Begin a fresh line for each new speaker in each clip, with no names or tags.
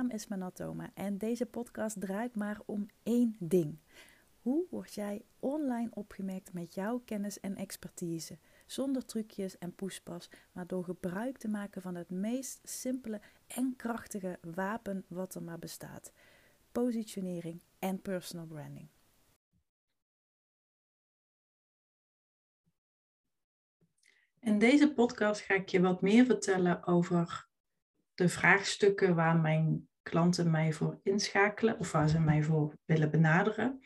naam is Manatoma en deze podcast draait maar om één ding. Hoe word jij online opgemerkt met jouw kennis en expertise? Zonder trucjes en poespas, maar door gebruik te maken van het meest simpele en krachtige wapen wat er maar bestaat: positionering en personal branding.
In deze podcast ga ik je wat meer vertellen over de vraagstukken waar mijn klanten mij voor inschakelen of waar ze mij voor willen benaderen.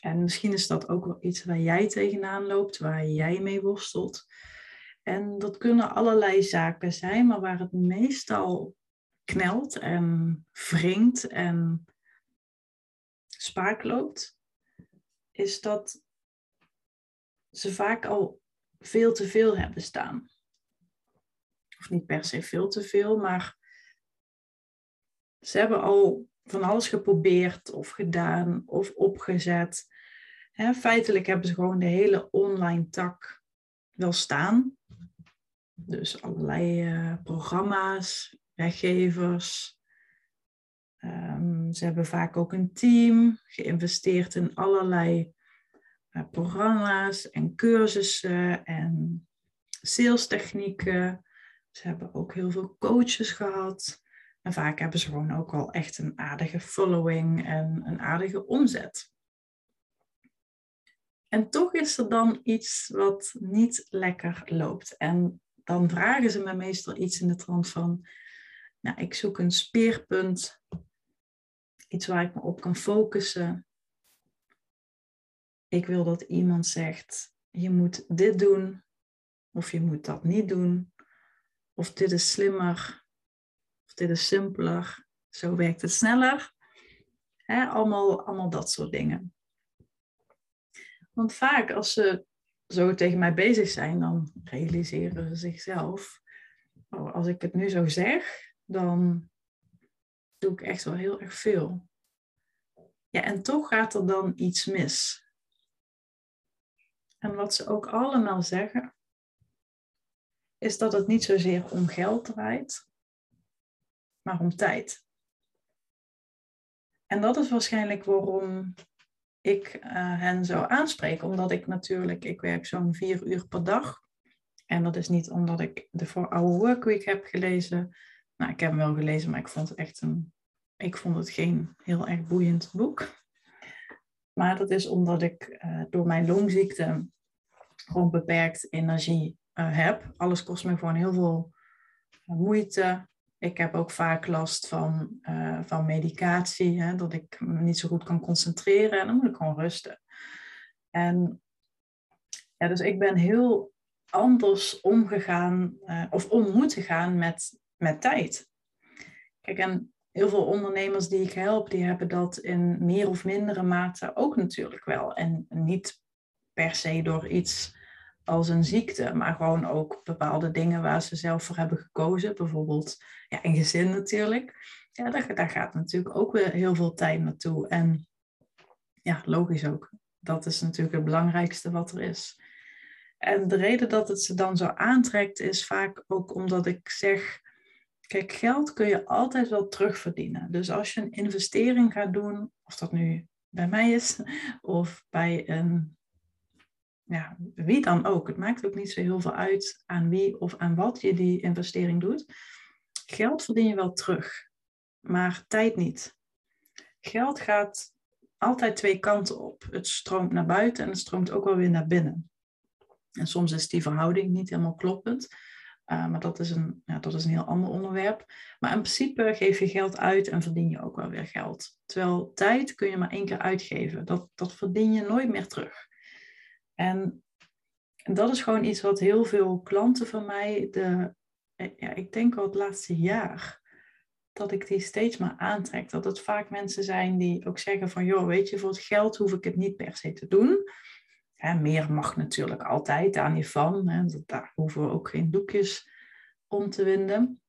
En misschien is dat ook wel iets waar jij tegenaan loopt, waar jij mee worstelt. En dat kunnen allerlei zaken zijn, maar waar het meestal knelt en wringt en spaak loopt, is dat ze vaak al veel te veel hebben staan. Of niet per se veel te veel, maar ze hebben al van alles geprobeerd of gedaan of opgezet. feitelijk hebben ze gewoon de hele online tak wel staan. Dus allerlei uh, programma's, weggevers. Um, ze hebben vaak ook een team geïnvesteerd in allerlei uh, programma's en cursussen en sales technieken. Ze hebben ook heel veel coaches gehad. En vaak hebben ze gewoon ook al echt een aardige following en een aardige omzet. En toch is er dan iets wat niet lekker loopt. En dan vragen ze me meestal iets in de trant van, nou, ik zoek een speerpunt, iets waar ik me op kan focussen. Ik wil dat iemand zegt, je moet dit doen, of je moet dat niet doen, of dit is slimmer, dit is simpeler, zo werkt het sneller. allemaal, allemaal dat soort dingen. Want vaak als ze zo tegen mij bezig zijn, dan realiseren ze zichzelf. Oh, als ik het nu zo zeg, dan doe ik echt wel heel erg veel. Ja, en toch gaat er dan iets mis. En wat ze ook allemaal zeggen, is dat het niet zozeer om geld draait, maar om tijd. En dat is waarschijnlijk waarom ik uh, hen zou aanspreken, omdat ik natuurlijk, ik werk zo'n vier uur per dag. En dat is niet omdat ik de 4-Hour Workweek heb gelezen. Nou, ik heb hem wel gelezen, maar ik vond het echt een, ik vond het geen heel erg boeiend boek. Maar dat is omdat ik uh, door mijn longziekte gewoon beperkt energie uh, heb. Alles kost me gewoon heel veel moeite, ik heb ook vaak last van, uh, van medicatie, hè, dat ik me niet zo goed kan concentreren en dan moet ik gewoon rusten. En ja, dus ik ben heel anders omgegaan uh, of om moeten gaan met, met tijd. Kijk, en heel veel ondernemers die ik help, die hebben dat in meer of mindere mate ook natuurlijk wel. En niet per se door iets als een ziekte, maar gewoon ook bepaalde dingen waar ze zelf voor hebben gekozen. Bijvoorbeeld ja, een gezin natuurlijk. Ja, daar, daar gaat natuurlijk ook weer heel veel tijd naartoe. En ja, logisch ook. Dat is natuurlijk het belangrijkste wat er is. En de reden dat het ze dan zo aantrekt is vaak ook omdat ik zeg, kijk, geld kun je altijd wel terugverdienen. Dus als je een investering gaat doen, of dat nu bij mij is, of bij een ja, wie dan ook. Het maakt ook niet zo heel veel uit aan wie of aan wat je die investering doet. Geld verdien je wel terug, maar tijd niet. Geld gaat altijd twee kanten op. Het stroomt naar buiten en het stroomt ook wel weer naar binnen. En soms is die verhouding niet helemaal kloppend. Uh, maar dat is, een, ja, dat is een heel ander onderwerp. Maar in principe geef je geld uit en verdien je ook wel weer geld. Terwijl tijd kun je maar één keer uitgeven. Dat, dat verdien je nooit meer terug. En dat is gewoon iets wat heel veel klanten van mij, de, ja, ik denk wel het laatste jaar, dat ik die steeds maar aantrek. Dat het vaak mensen zijn die ook zeggen van, joh, weet je, voor het geld hoef ik het niet per se te doen. meer mag natuurlijk altijd, daar niet van. Hè, daar hoeven we ook geen doekjes om te winden.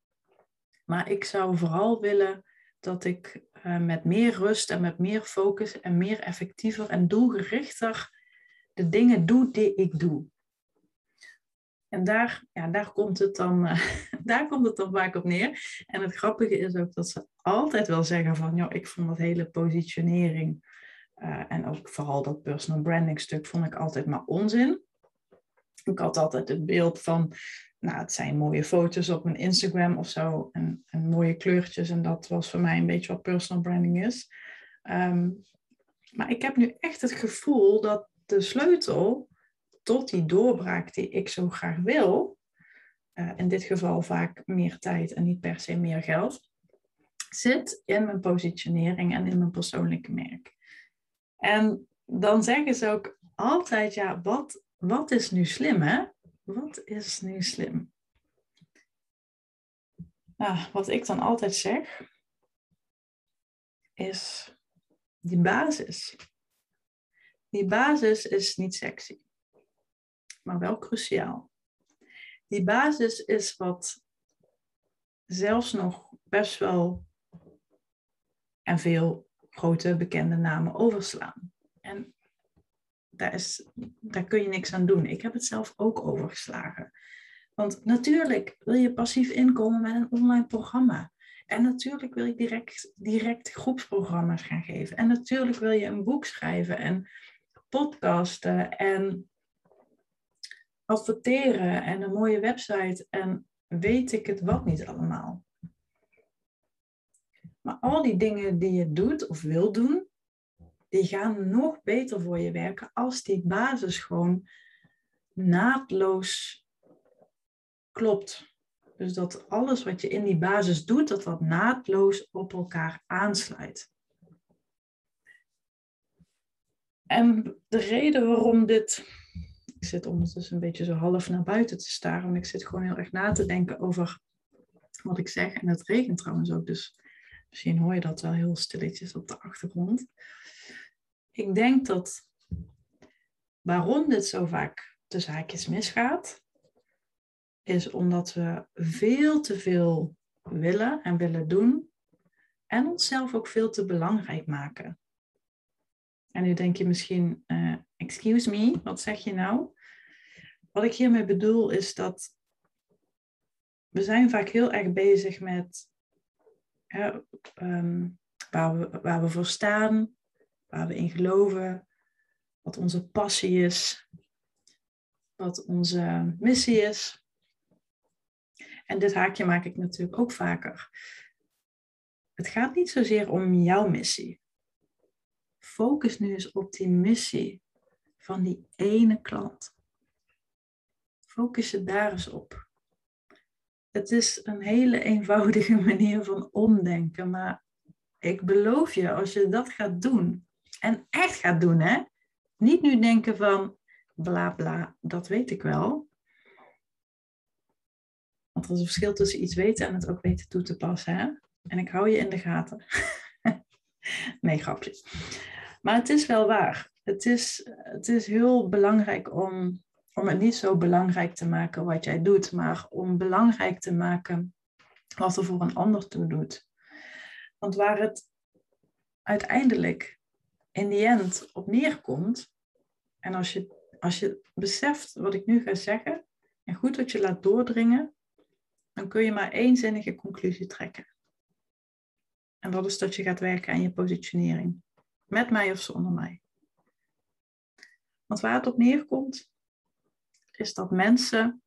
Maar ik zou vooral willen dat ik uh, met meer rust en met meer focus en meer effectiever en doelgerichter de dingen doe die ik doe. En daar, ja, daar, komt het dan, uh, daar komt het dan vaak op neer. En het grappige is ook dat ze altijd wel zeggen van, ja, ik vond dat hele positionering uh, en ook vooral dat personal branding stuk vond ik altijd maar onzin. Ik had altijd het beeld van, nou, het zijn mooie foto's op mijn Instagram of zo en, mooie kleurtjes. En dat was voor mij een beetje wat personal branding is. Um, maar ik heb nu echt het gevoel dat de sleutel tot die doorbraak die ik zo graag wil, uh, in dit geval vaak meer tijd en niet per se meer geld, zit in mijn positionering en in mijn persoonlijke merk. En dan zeggen ze ook altijd, ja, wat, wat is nu slim, hè? Wat is nu slim? Nou, wat ik dan altijd zeg, is die basis. Die basis is niet sexy, maar wel cruciaal. Die basis is wat zelfs nog best wel en veel grote bekende namen overslaan. En daar, is, daar kun je niks aan doen. Ik heb het zelf ook overgeslagen. Want natuurlijk wil je passief inkomen met een online programma. En natuurlijk wil je direct, direct groepsprogramma's gaan geven. En natuurlijk wil je een boek schrijven en podcasten en adverteren en een mooie website en weet ik het wat niet allemaal. Maar al die dingen die je doet of wil doen, die gaan nog beter voor je werken als die basis gewoon naadloos klopt. Dus dat alles wat je in die basis doet, dat dat naadloos op elkaar aansluit. En de reden waarom dit. Ik zit ondertussen een beetje zo half naar buiten te staren, want ik zit gewoon heel erg na te denken over wat ik zeg. En het regent trouwens ook, dus misschien hoor je dat wel heel stilletjes op de achtergrond. Ik denk dat waarom dit zo vaak de zaakjes misgaat, is omdat we veel te veel willen en willen doen en onszelf ook veel te belangrijk maken. En nu denk je misschien, uh, excuse me, wat zeg je nou? Wat ik hiermee bedoel is dat we zijn vaak heel erg bezig met um, waar, we, waar we voor staan, waar we in geloven, wat onze passie is, wat onze missie is. En dit haakje maak ik natuurlijk ook vaker. Het gaat niet zozeer om jouw missie. Focus nu eens op die missie van die ene klant. Focus je daar eens op. Het is een hele eenvoudige manier van omdenken, maar ik beloof je, als je dat gaat doen, en echt gaat doen, hè? Niet nu denken van bla bla, dat weet ik wel. Want er is een verschil tussen iets weten en het ook weten toe te passen. Hè? En ik hou je in de gaten. nee, grapjes. Maar het is wel waar. Het is, het is heel belangrijk om, om het niet zo belangrijk te maken wat jij doet, maar om belangrijk te maken wat er voor een ander toe doet. Want waar het uiteindelijk in die end op neerkomt, en als je, als je beseft wat ik nu ga zeggen, en goed wat je laat doordringen, dan kun je maar éénzinnige conclusie trekken. En dat is dat je gaat werken aan je positionering. Met mij of zonder mij. Want waar het op neerkomt, is dat mensen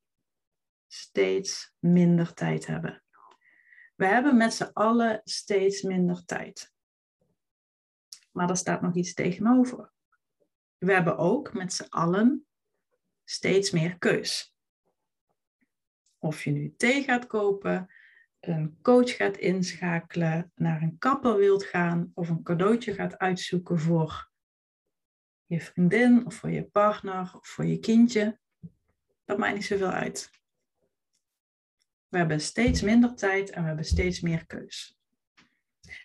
steeds minder tijd hebben. We hebben met z'n allen steeds minder tijd. Maar er staat nog iets tegenover. We hebben ook met z'n allen steeds meer keus. Of je nu thee gaat kopen, een coach gaat inschakelen, naar een kapper wilt gaan of een cadeautje gaat uitzoeken voor je vriendin of voor je partner of voor je kindje. Dat maakt niet zoveel uit. We hebben steeds minder tijd en we hebben steeds meer keus.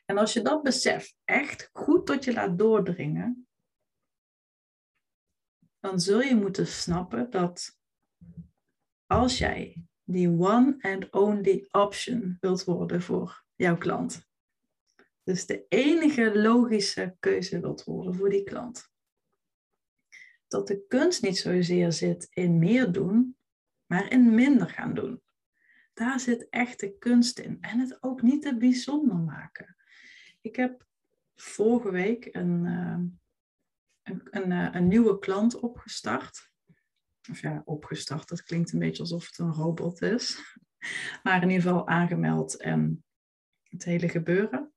En als je dat besef echt goed tot je laat doordringen, dan zul je moeten snappen dat als jij die one and only option wilt worden voor jouw klant. Dus de enige logische keuze wilt worden voor die klant. Dat de kunst niet zozeer zit in meer doen, maar in minder gaan doen. Daar zit echt de kunst in. En het ook niet te bijzonder maken. Ik heb vorige week een, uh, een, uh, een, nieuwe klant opgestart. Of ja, opgestart, dat klinkt een beetje alsof het een robot is. Maar in ieder geval aangemeld en het hele gebeuren.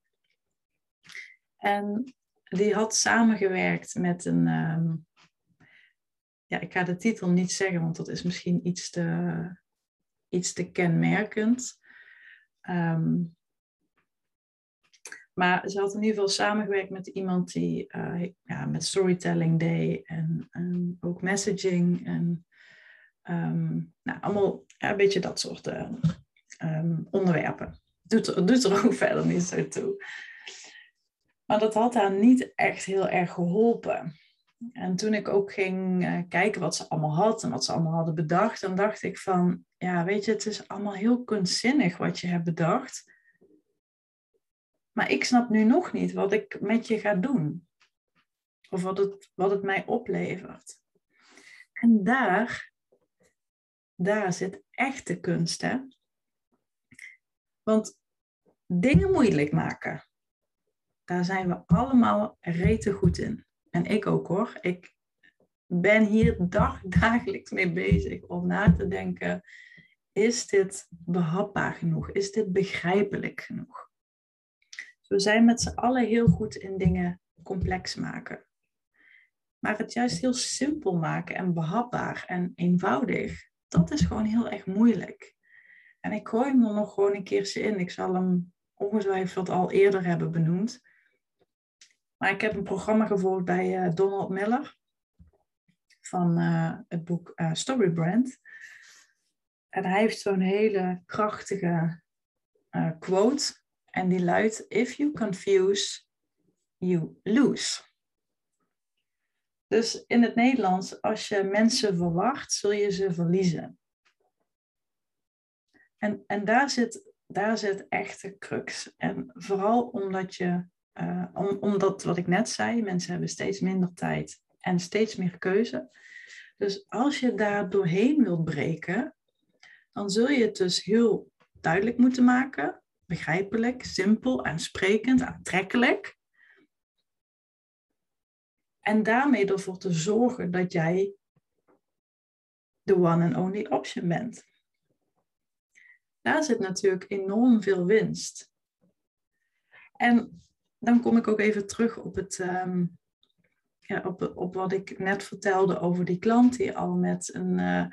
En die had samengewerkt met een. Um, ja, ik ga de titel niet zeggen, want dat is misschien iets te, iets te kenmerkend. Um, maar ze had in ieder geval samengewerkt met iemand die uh, ja, met storytelling deed en, ook messaging en um, nou, allemaal ja, een beetje dat soort uh, um, onderwerpen. Doet, doet er ook verder niet zo toe. Maar dat had haar niet echt heel erg geholpen. En toen ik ook ging uh, kijken wat ze allemaal had en wat ze allemaal hadden bedacht, dan dacht ik van, ja, weet je, het is allemaal heel kunstzinnig wat je hebt bedacht. Maar ik snap nu nog niet wat ik met je ga doen. Of wat het, wat het mij oplevert. En daar, daar zit echte kunst, hè. Want dingen moeilijk maken, daar zijn we allemaal rete goed in. En ik ook hoor. Ik ben hier dag, dagelijks mee bezig om na te denken: is dit behapbaar genoeg? Is dit begrijpelijk genoeg? We zijn met z'n allen heel goed in dingen complex maken. Maar het juist heel simpel maken en behapbaar en eenvoudig, dat is gewoon heel erg moeilijk. En ik gooi hem er nog gewoon een keertje in. Ik zal hem ongetwijfeld al eerder hebben benoemd. Maar ik heb een programma gevolgd bij uh, Donald Miller van uh, het boek uh, Storybrand. En hij heeft zo'n hele krachtige quote en die luidt: If you confuse, you lose. Dus in het Nederlands, als je mensen verwacht, zul je ze verliezen. En, en daar, zit, daar zit echt de crux. En vooral omdat je, uh, om, omdat wat ik net zei, mensen hebben steeds minder tijd en steeds meer keuze. Dus als je daar doorheen wilt breken, dan zul je het dus heel duidelijk moeten maken begrijpelijk, simpel, aansprekend, aantrekkelijk. En daarmee ervoor te zorgen dat jij de one and only option bent. Daar zit natuurlijk enorm veel winst. En dan kom ik ook even terug op, het, um, ja, op, op wat ik net vertelde over die klant die al met een uh,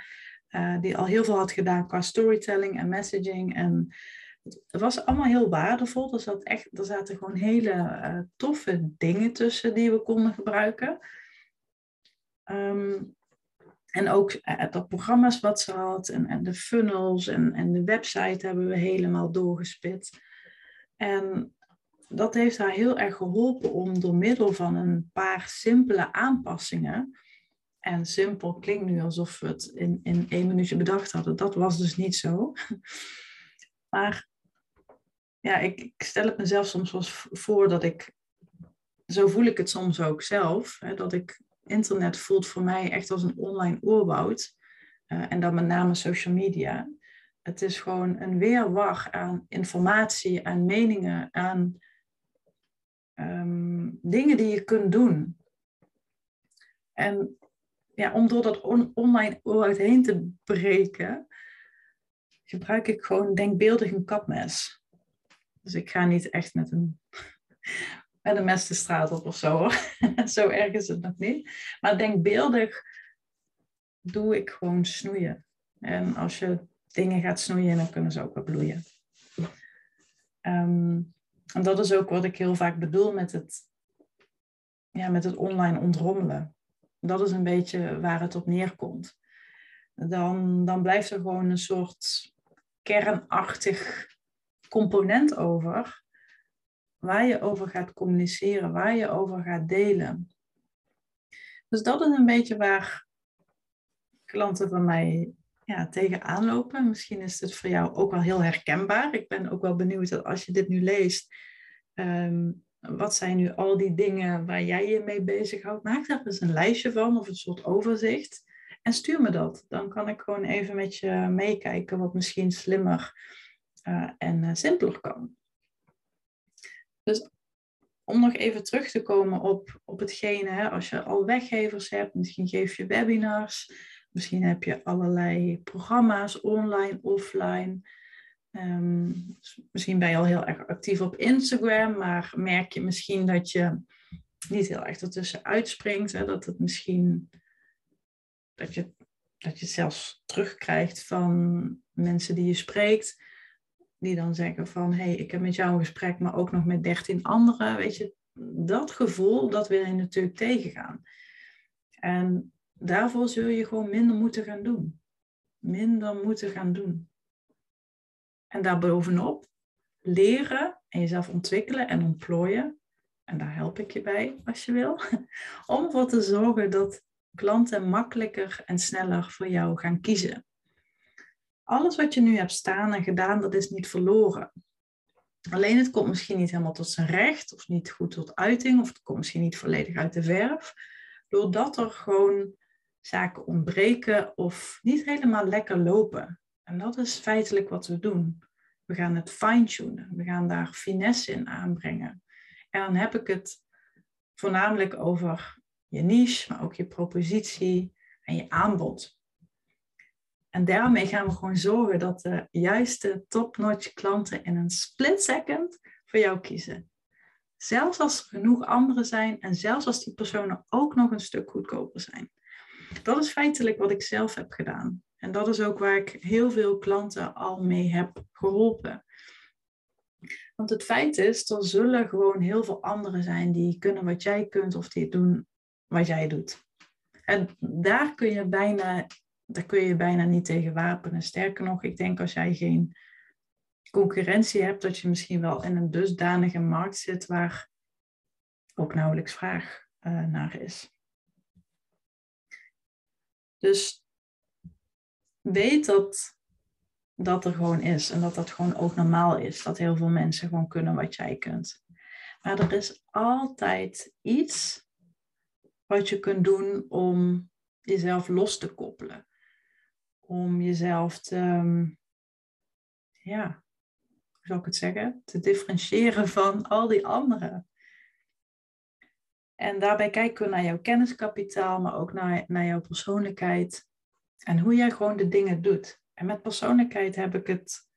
uh, die al heel veel had gedaan qua storytelling en messaging en het was allemaal heel waardevol. Er, zat echt, er zaten gewoon hele uh, toffe dingen tussen die we konden gebruiken. Um, en ook uh, de programma's wat ze had en, en de funnels en, en de website hebben we helemaal doorgespit. En dat heeft haar heel erg geholpen om door middel van een paar simpele aanpassingen. En simpel klinkt nu alsof we het in, in één minuutje bedacht hadden. Dat was dus niet zo. Maar ja, ik, ik, stel het mezelf soms wel voor dat ik, zo voel ik het soms ook zelf, hè, dat ik internet voelt voor mij echt als een online oerwoud. Uh, en dan met name social media. Het is gewoon een weerwar aan informatie, aan meningen, aan um, dingen die je kunt doen. En ja, om door dat on online oerwoud heen te breken, gebruik ik gewoon denkbeeldig een kapmes. Dus ik ga niet echt met een, met een mes de straat op of zo hoor. zo erg is het nog niet. Maar denkbeeldig doe ik gewoon snoeien. En als je dingen gaat snoeien, dan kunnen ze ook wel bloeien. Um, en dat is ook wat ik heel vaak bedoel met het, ja, met het online ontrommelen. Dat is een beetje waar het op neerkomt. Dan, dan blijft er gewoon een soort kernachtig component over waar je over gaat communiceren, waar je over gaat delen. Dus dat is een beetje waar klanten van mij ja, tegenaan lopen. Misschien is het voor jou ook wel heel herkenbaar. Ik ben ook wel benieuwd dat als je dit nu leest, ehm, wat zijn nu al die dingen waar jij je mee bezighoudt? Maak daar eens een lijstje van of een soort overzicht. En stuur me dat. Dan kan ik gewoon even met je meekijken wat misschien slimmer uh, en uh, simpeler kan. Dus om nog even terug te komen op, op hetgene, hè, als je al weggevers hebt, misschien geef je webinars, misschien heb je allerlei programma's online, offline. Um, misschien ben je al heel erg actief op Instagram, maar merk je misschien dat je niet heel erg ertussen uitspringt. Hè, dat het misschien dat je, dat je zelfs terugkrijgt van mensen die je spreekt. Die dan zeggen van, hé, hey, ik heb met jou een gesprek, maar ook nog met dertien anderen. Weet je, dat gevoel, dat wil je natuurlijk tegengaan. En daarvoor zul je gewoon minder moeten gaan doen. Minder moeten gaan doen. En daarbovenop leren en jezelf ontwikkelen en ontplooien. En daar help ik je bij als je wil. Om ervoor te zorgen dat klanten makkelijker en sneller voor jou gaan kiezen. Alles wat je nu hebt staan en gedaan, dat is niet verloren. Alleen het komt misschien niet helemaal tot zijn recht, of niet goed tot uiting, of het komt misschien niet volledig uit de verf, doordat er gewoon zaken ontbreken of niet helemaal lekker lopen. En dat is feitelijk wat we doen. We gaan het fine-tunen, we gaan daar finesse in aanbrengen. En dan heb ik het voornamelijk over je niche, maar ook je propositie en je aanbod. En daarmee gaan we gewoon zorgen dat de juiste top-notch klanten in een split second voor jou kiezen. Zelfs als er genoeg anderen zijn en zelfs als die personen ook nog een stuk goedkoper zijn. Dat is feitelijk wat ik zelf heb gedaan. En dat is ook waar ik heel veel klanten al mee heb geholpen. Want het feit is, er zullen gewoon heel veel anderen zijn die kunnen wat jij kunt of die doen wat jij doet. En daar kun je bijna, daar kun je bijna niet tegen wapenen. Sterker nog, ik denk als jij geen concurrentie hebt, dat je misschien wel in een dusdanige markt zit waar ook nauwelijks vraag uh, naar is. Dus weet dat dat er gewoon is en dat dat gewoon ook normaal is. Dat heel veel mensen gewoon kunnen wat jij kunt. Maar er is altijd iets wat je kunt doen om jezelf los te koppelen. Om jezelf te, ehm, ja, hoe ik het zeggen, te differentiëren van al die anderen. En daarbij kijken we naar jouw kenniskapitaal, maar ook naar, naar jouw persoonlijkheid en hoe jij gewoon de dingen doet. En met persoonlijkheid heb ik het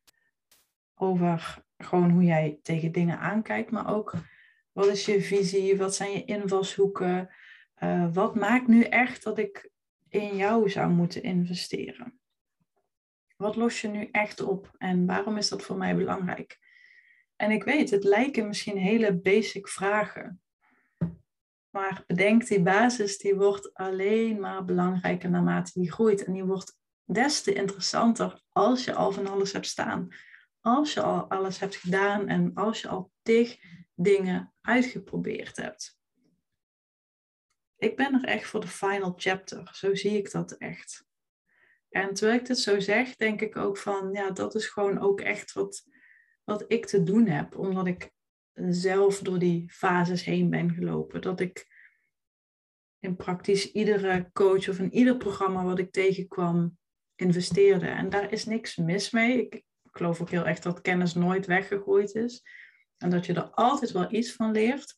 over gewoon hoe jij tegen dingen aankijkt, maar ook wat is je visie, wat zijn je invalshoeken, uh, wat maakt nu echt dat ik in jou zou moeten investeren? Wat los je nu echt op en waarom is dat voor mij belangrijk? En ik weet, het lijken misschien hele basic vragen. Maar bedenk, die basis die wordt alleen maar belangrijker naarmate die groeit. En die wordt des te interessanter als je al van alles hebt staan. Als je al alles hebt gedaan en als je al tig dingen uitgeprobeerd hebt ik ben er echt voor de final chapter. Zo zie ik dat echt. En terwijl ik dit zo zeg, denk ik ook van, ja, dat is gewoon ook echt wat, wat ik te doen heb. Omdat ik zelf door die fases heen ben gelopen. Dat ik in praktisch iedere coach of in ieder programma wat ik tegenkwam, investeerde. En daar is niks mis mee. Ik, ik geloof ook heel echt dat kennis nooit weggegooid is. En dat je er altijd wel iets van leert.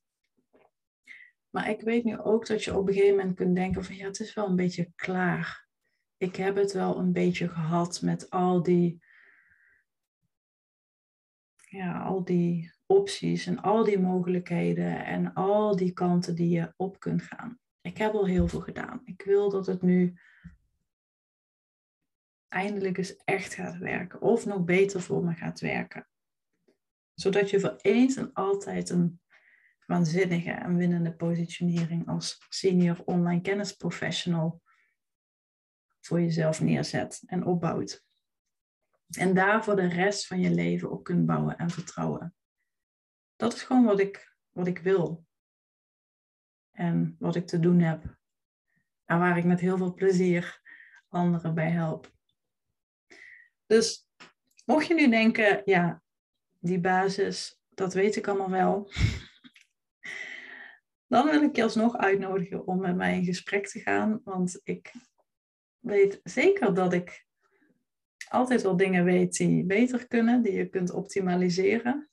Maar ik weet nu ook dat je op een gegeven moment kunt denken van ja, het is wel een beetje klaar. Ik heb het wel een beetje gehad met al die, ja, al die opties en al die mogelijkheden en al die kanten die je op kunt gaan. Ik heb al heel veel gedaan. Ik wil dat het nu eindelijk eens echt gaat werken. Of nog beter voor me gaat werken. Zodat je voor eens en altijd een waanzinnige en winnende positionering als senior online kennisprofessional voor jezelf neerzet en opbouwt. En daar voor de rest van je leven op kunt bouwen en vertrouwen. Dat is gewoon wat ik, wat ik wil. En wat ik te doen heb. En waar ik met heel veel plezier anderen bij help. Dus mocht je nu denken, ja, die basis, dat weet ik allemaal wel dan wil ik je alsnog uitnodigen om met mij in gesprek te gaan. Want ik weet zeker dat ik altijd wel dingen weet die beter kunnen, die je kunt optimaliseren.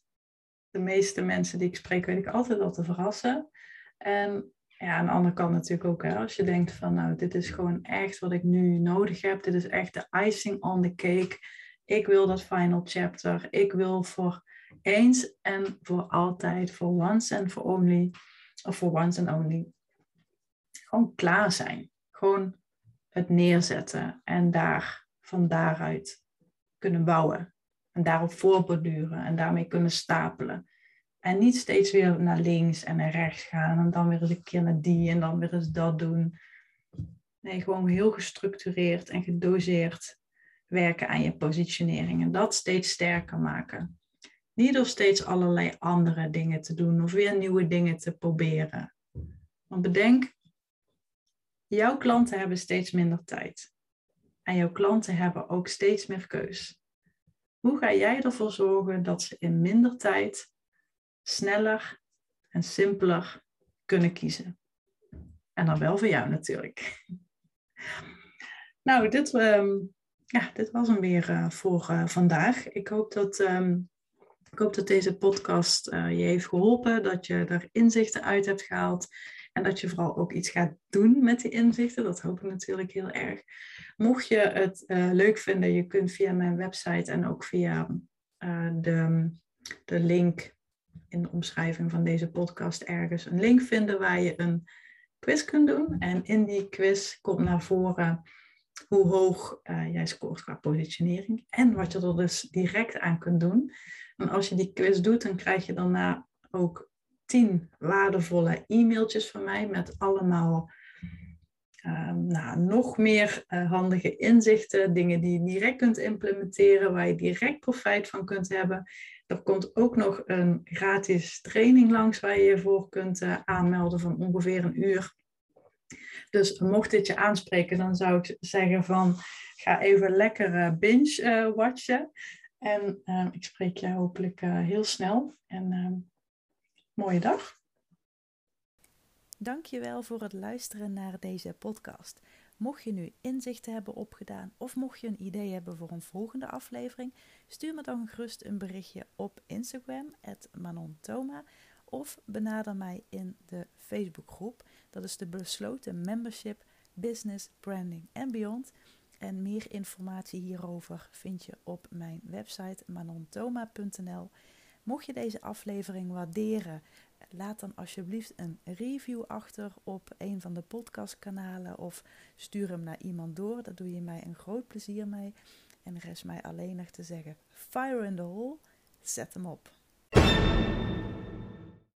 De meeste mensen die ik spreek, weet ik altijd wel te verrassen. En ja, aan de andere kant natuurlijk ook, hè, als je denkt van, nou, dit is gewoon echt wat ik nu nodig heb. Dit is echt de icing on the cake. Ik wil dat final chapter. Ik wil voor eens en voor altijd, voor once and for only, of voor once and only, gewoon klaar zijn. Gewoon het neerzetten en daar van daaruit kunnen bouwen. En daarop voorborduren en daarmee kunnen stapelen. En niet steeds weer naar links en naar rechts gaan en dan weer eens een keer naar die en dan weer eens dat doen. Nee, gewoon heel gestructureerd en gedoseerd werken aan je positionering en dat steeds sterker maken. Niet door steeds allerlei andere dingen te doen of weer nieuwe dingen te proberen. Want bedenk, jouw klanten hebben steeds minder tijd. En jouw klanten hebben ook steeds meer keus. Hoe ga jij ervoor zorgen dat ze in minder tijd sneller en simpeler kunnen kiezen? En dan wel voor jou natuurlijk. Nou, dit, um, ja, dit was hem weer uh, voor uh, vandaag. Ik hoop dat um, ik hoop dat deze podcast uh, je heeft geholpen, dat je er inzichten uit hebt gehaald en dat je vooral ook iets gaat doen met die inzichten. Dat hoop ik natuurlijk heel erg. Mocht je het uh, leuk vinden, je kunt via mijn website en ook via uh, de, de link in de omschrijving van deze podcast ergens een link vinden waar je een quiz kunt doen. En in die quiz komt naar voren hoe hoog jij scoort qua positionering en wat je er dus direct aan kunt doen. En als je die quiz doet, dan krijg je daarna ook tien waardevolle e-mailtjes van mij met allemaal uh, nou, nog meer uh, handige inzichten, dingen die je direct kunt implementeren, waar je direct profijt van kunt hebben. Er komt ook nog een gratis training langs waar je je voor kunt uh, aanmelden van ongeveer een uur. Dus mocht dit je aanspreken, dan zou ik zeggen van ga even lekker binge watchen. En uh, ik spreek je hopelijk heel snel. En uh, mooie dag.
Dankjewel voor het luisteren naar deze podcast. Mocht je nu inzichten hebben opgedaan of mocht je een idee hebben voor een volgende aflevering, stuur me dan gerust een berichtje op Instagram, @manontoma, of benader mij in de Facebookgroep. Dat is de besloten membership Business, Branding en Beyond. En meer informatie hierover vind je op mijn website manontoma.nl. Mocht je deze aflevering waarderen, laat dan alsjeblieft een review achter op een van de podcastkanalen of stuur hem naar iemand door. Daar doe je mij een groot plezier mee. En is mij alleen nog te zeggen: fire in the hole, zet hem op.